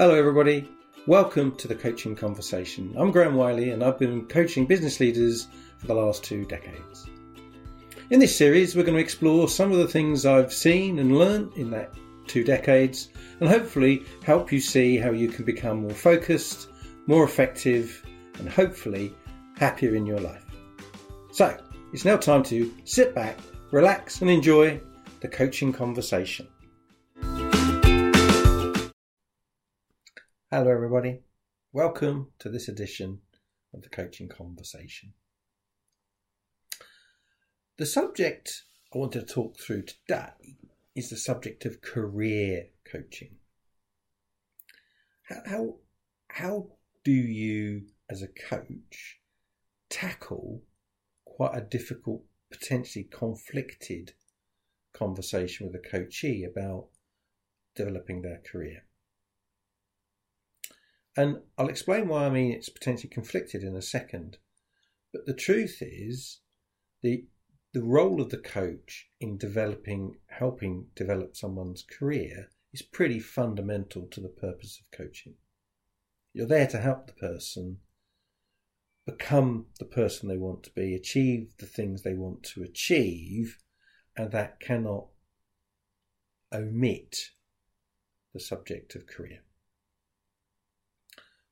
Hello, everybody. Welcome to the Coaching Conversation. I'm Graham Wiley, and I've been coaching business leaders for the last two decades. In this series, we're going to explore some of the things I've seen and learned in that two decades, and hopefully help you see how you can become more focused, more effective, and hopefully happier in your life. So, it's now time to sit back, relax, and enjoy the coaching conversation. Hello, everybody. Welcome to this edition of the Coaching Conversation. The subject I want to talk through today is the subject of career coaching. How, how, how do you, as a coach, tackle quite a difficult, potentially conflicted conversation with a coachee about developing their career? And I'll explain why I mean it's potentially conflicted in a second. But the truth is, the the role of the coach in developing, helping develop someone's career is pretty fundamental to the purpose of coaching. You're there to help the person become the person they want to be, achieve the things they want to achieve, and that cannot omit the subject of career.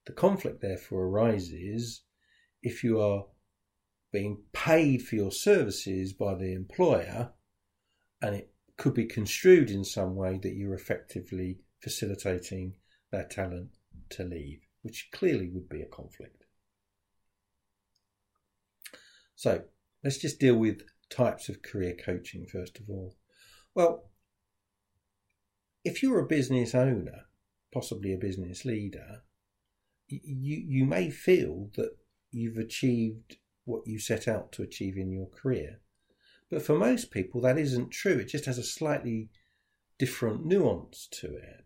The conflict therefore arises if you are being paid for your services by the employer and it could be construed in some way that you're effectively facilitating their talent to leave, which clearly would be a conflict. So let's just deal with types of career coaching first of all. Well, if you're a business owner, possibly a business leader, you you may feel that you've achieved what you set out to achieve in your career. But for most people, that isn't true. It just has a slightly different nuance to it.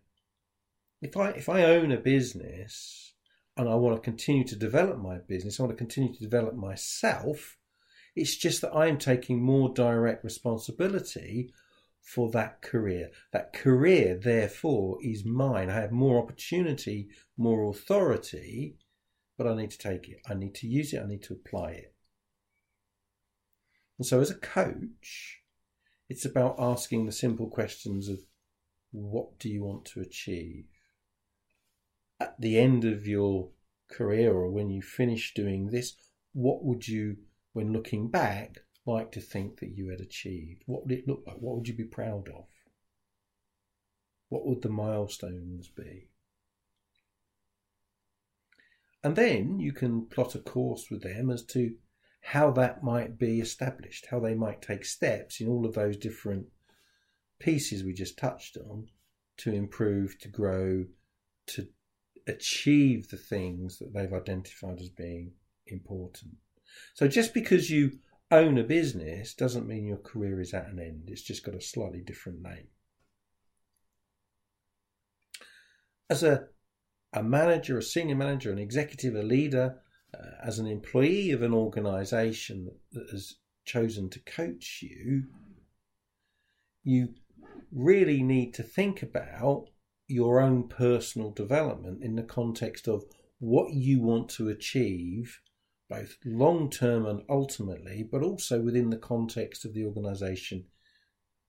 If I if I own a business and I want to continue to develop my business, I want to continue to develop myself. It's just that I'm taking more direct responsibility for that career. That career, therefore, is mine. I have more opportunity, more authority, but I need to take it. I need to use it. I need to apply it. And so, as a coach, it's about asking the simple questions of what do you want to achieve? At the end of your career or when you finish doing this, what would you, when looking back, like to think that you had achieved? What would it look like? What would you be proud of? What would the milestones be? And then you can plot a course with them as to how that might be established, how they might take steps in all of those different pieces we just touched on to improve, to grow, to achieve the things that they've identified as being important. So just because you own a business doesn't mean your career is at an end. It's just got a slightly different name. As a, a manager, a senior manager, an executive, a leader, uh, as an employee of an organization that, that has chosen to coach you, you really need to think about your own personal development in the context of what you want to achieve both long term and ultimately, but also within the context of the organisation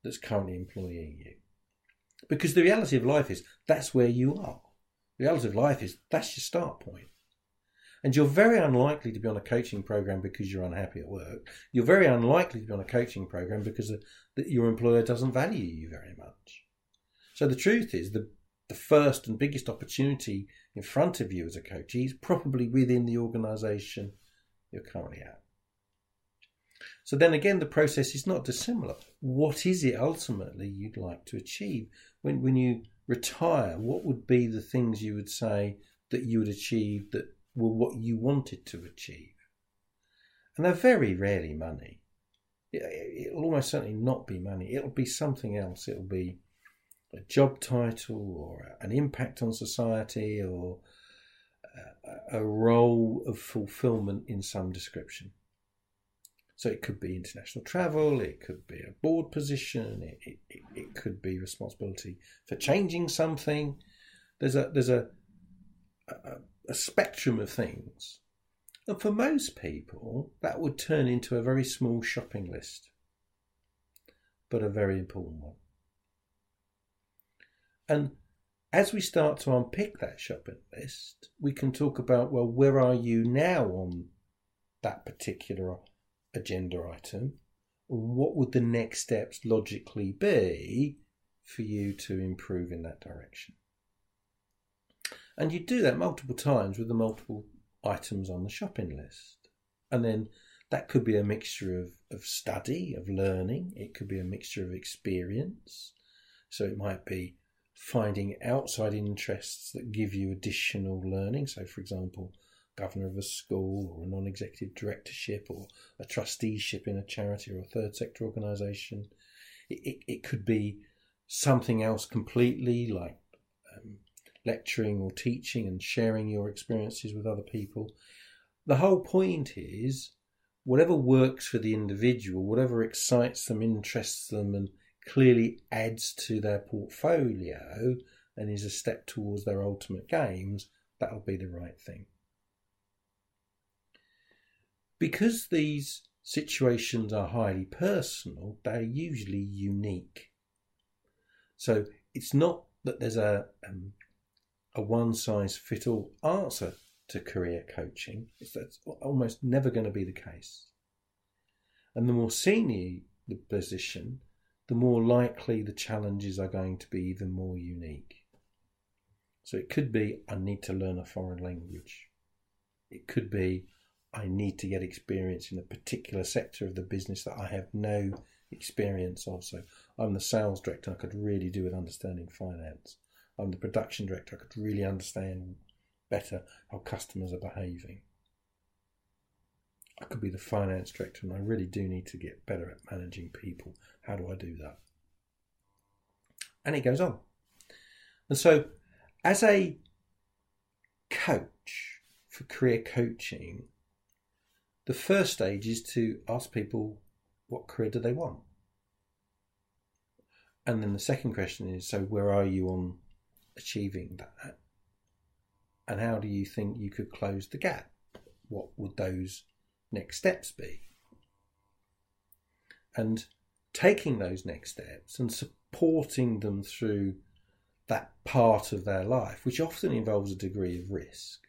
that's currently employing you. Because the reality of life is that's where you are. The reality of life is that's your start point. And you're very unlikely to be on a coaching program because you're unhappy at work. You're very unlikely to be on a coaching program because that your employer doesn't value you very much. So the truth is the the first and biggest opportunity in front of you as a coach is probably within the organisation you're currently at. So then again, the process is not dissimilar. What is it ultimately you'd like to achieve? When, when you retire, what would be the things you would say that you would achieve that were what you wanted to achieve? And they're very rarely money. It, will almost certainly not be money. It'll be something else. It'll be a job title or an impact on society or a role of fulfillment in some description. So it could be international travel, it could be a board position, it, it, it could be responsibility for changing something. There's a there's a a, a spectrum of things. And for most people, that would turn into a very small shopping list, but a very important one. And as we start to unpick that shopping list, we can talk about well, where are you now on that particular agenda item? What would the next steps logically be for you to improve in that direction? And you do that multiple times with the multiple items on the shopping list. And then that could be a mixture of, of study, of learning, it could be a mixture of experience. So it might be finding outside interests that give you additional learning. So, for example, governor of a school or a non executive directorship or a trusteeship in a charity or a third sector organisation. It, it, it, could be something else completely, like um, lecturing or teaching and sharing your experiences with other people. The whole point is whatever works for the individual, whatever excites them, interests them, and clearly adds to their portfolio and is a step towards their ultimate games, that'll be the right thing. Because these situations are highly personal, they're usually unique. So it's not that there's a um, a one size fit all answer to career coaching. It's that's almost never going to be the case. And the more senior the position, the more likely the challenges are going to be even more unique. So it could be I need to learn a foreign language. It could be I need to get experience in a particular sector of the business that I have no experience of. So I'm the sales director, I could really do with understanding finance. I'm the production director, I could really understand better how customers are behaving. I could be the finance director and I really do need to get better at managing people. How do I do that? And it goes on. And so, as a coach for career coaching, the first stage is to ask people what career do they want? And then the second question is so, where are you on achieving that? And how do you think you could close the gap? What would those next steps be? And taking those next steps and supporting them through that part of their life, which often involves a degree of risk,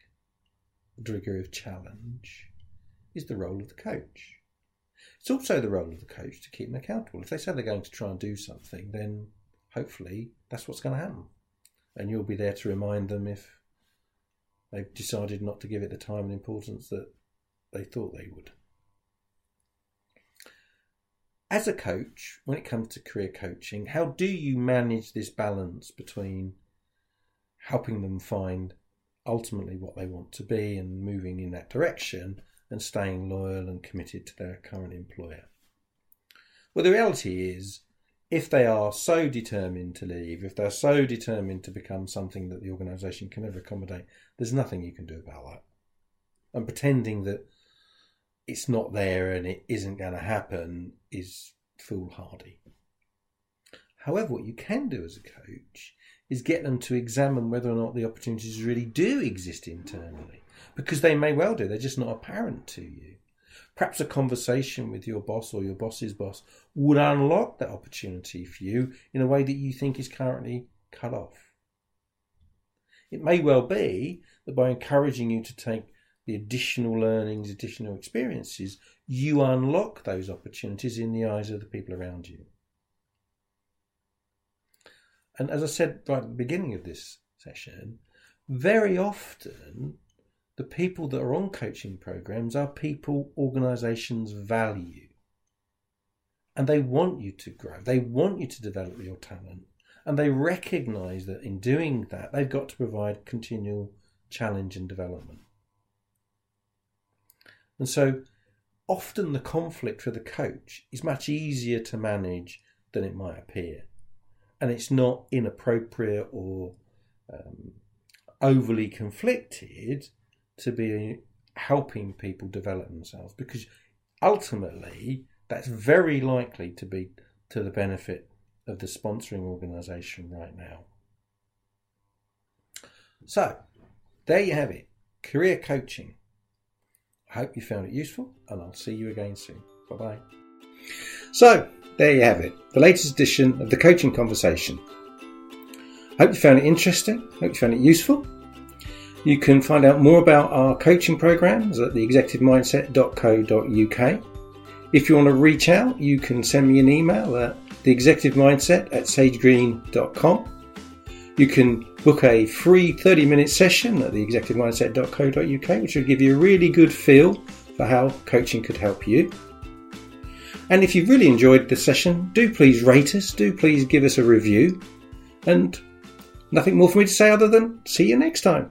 a degree of challenge, is the role of the coach. It's also the role of the coach to keep them accountable. If they say they're going to try and do something, then hopefully that's what's going to happen. And you'll be there to remind them if they've decided not to give it the time and importance that they thought they would. As a coach, when it comes to career coaching, how do you manage this balance between helping them find ultimately what they want to be and moving in that direction and staying loyal and committed to their current employer? Well, the reality is, if they are so determined to leave, if they're so determined to become something that the organisation can never accommodate, there's nothing you can do about that. And pretending that it's not there and it isn't going to happen is foolhardy. However, what you can do as a coach is get them to examine whether or not the opportunities really do exist internally, because they may well do, they're just not apparent to you. Perhaps a conversation with your boss or your boss's boss would unlock that opportunity for you in a way that you think is currently cut off. It may well be that by encouraging you to take the additional learnings, additional experiences, you unlock those opportunities in the eyes of the people around you. And as I said right at the beginning of this session, very often the people that are on coaching programs are people organizations value. And they want you to grow, they want you to develop your talent, and they recognize that in doing that, they've got to provide continual challenge and development. And so often the conflict for the coach is much easier to manage than it might appear. And it's not inappropriate or um, overly conflicted to be helping people develop themselves because ultimately that's very likely to be to the benefit of the sponsoring organisation right now. So, there you have it career coaching. Hope you found it useful, and I'll see you again soon. Bye bye. So, there you have it, the latest edition of the Coaching Conversation. Hope you found it interesting, hope you found it useful. You can find out more about our coaching programs at theexecutivemindset.co.uk. If you want to reach out, you can send me an email at theexecutivemindset at sagegreen.com. You can book a free 30 minute session at theexecutivemindset.co.uk, which will give you a really good feel for how coaching could help you. And if you've really enjoyed the session, do please rate us, do please give us a review, and nothing more for me to say other than see you next time.